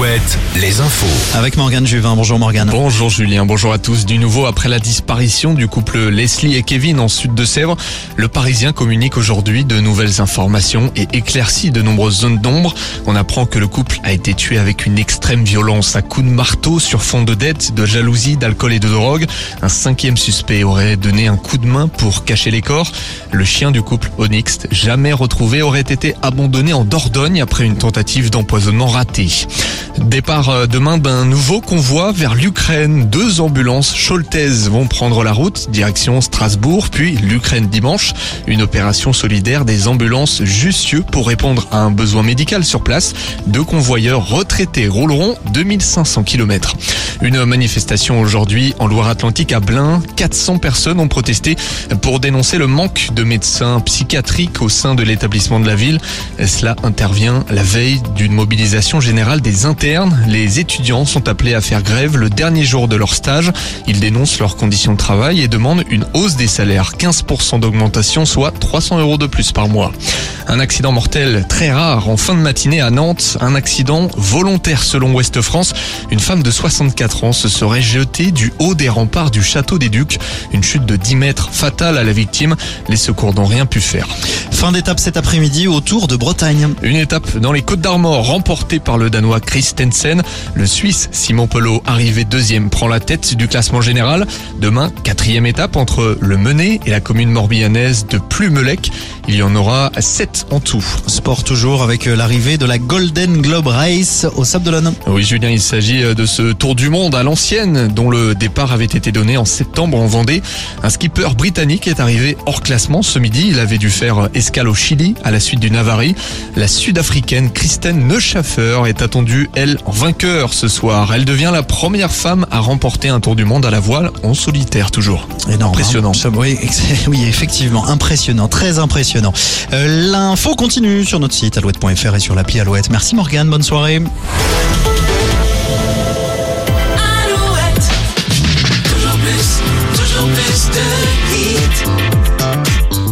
Alouette, les infos. Avec Morgane Juvin. Bonjour Morgane. Bonjour Julien, bonjour à tous. Du nouveau, après la disparition du couple Leslie et Kevin en sud de Sèvres, le Parisien communique aujourd'hui de nouvelles informations et éclaircit de nombreuses zones d'ombre. On apprend que le couple a été tué avec une extrême violence à coups de marteau sur fond de dette, de jalousie, d'alcool et de drogue. Un cinquième suspect aurait donné un coup de main pour cacher les corps. Le chien du couple Onyx, jamais retrouvé, aurait été abandonné en Dordogne après une tentative d'empoisonnement ratée. Départ euh, demain d'un nouveau convoi vers l'Ukraine. Deux ambulances Scholtez vont prendre la route, direction Strasbourg, puis l'Ukraine dimanche. Une opération solidaire des ambulances Jussieu pour répondre à un besoin médical sur place. Deux convoyeurs retraités rouleront 2500 km. Une manifestation aujourd'hui en Loire-Atlantique à Blain. 400 personnes ont protesté pour dénoncer le manque de médecins psychiatriques au sein de l'établissement de la ville. Cela intervient la veille d'une mobilisation générale des Les étudiants sont appelés à faire grève le dernier jour de leur stage. Ils dénoncent leurs conditions de travail et demandent une hausse des salaires. 15% d'augmentation, soit 300 euros de plus par mois. Un accident mortel très rare en fin de matinée à Nantes. Un accident volontaire selon Ouest France. Une femme de 64 ans se serait jetée du haut des remparts du château des Ducs. Une chute de 10 mètres fatale à la victime. Les secours n'ont rien pu faire. Fin d'étape cet après-midi au Tour de Bretagne. Une étape dans les Côtes d'Armor remportée par le Danois Christensen. Le Suisse Simon Pelot, arrivé deuxième, prend la tête du classement général. Demain, quatrième étape entre le Menet et la commune morbihanaise de Plumelec. Il y en aura sept en tout. Sport toujours avec euh, l'arrivée de la Golden Globe Race au Sable d'Olonne. Oui, Julien, il s'agit euh, de ce tour du monde à l'ancienne, dont le départ avait été donné en septembre en Vendée. Un skipper britannique est arrivé hors classement ce midi. Il avait dû faire escale au Chili à la suite d'une avarie. La sud-africaine Kristen Neuschaffer est attendue, elle, vainqueur ce soir. Elle devient la première femme à remporter un tour du monde à la voile en solitaire toujours. Énorme, impressionnant. Hein. Oui, effectivement, impressionnant, très impressionnant. Euh, l'info continue sur notre site alouette.fr et sur l'appli Alouette. Merci Morgane, bonne soirée. Toujours toujours plus de.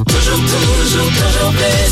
Toujours, toujours, toujours plus.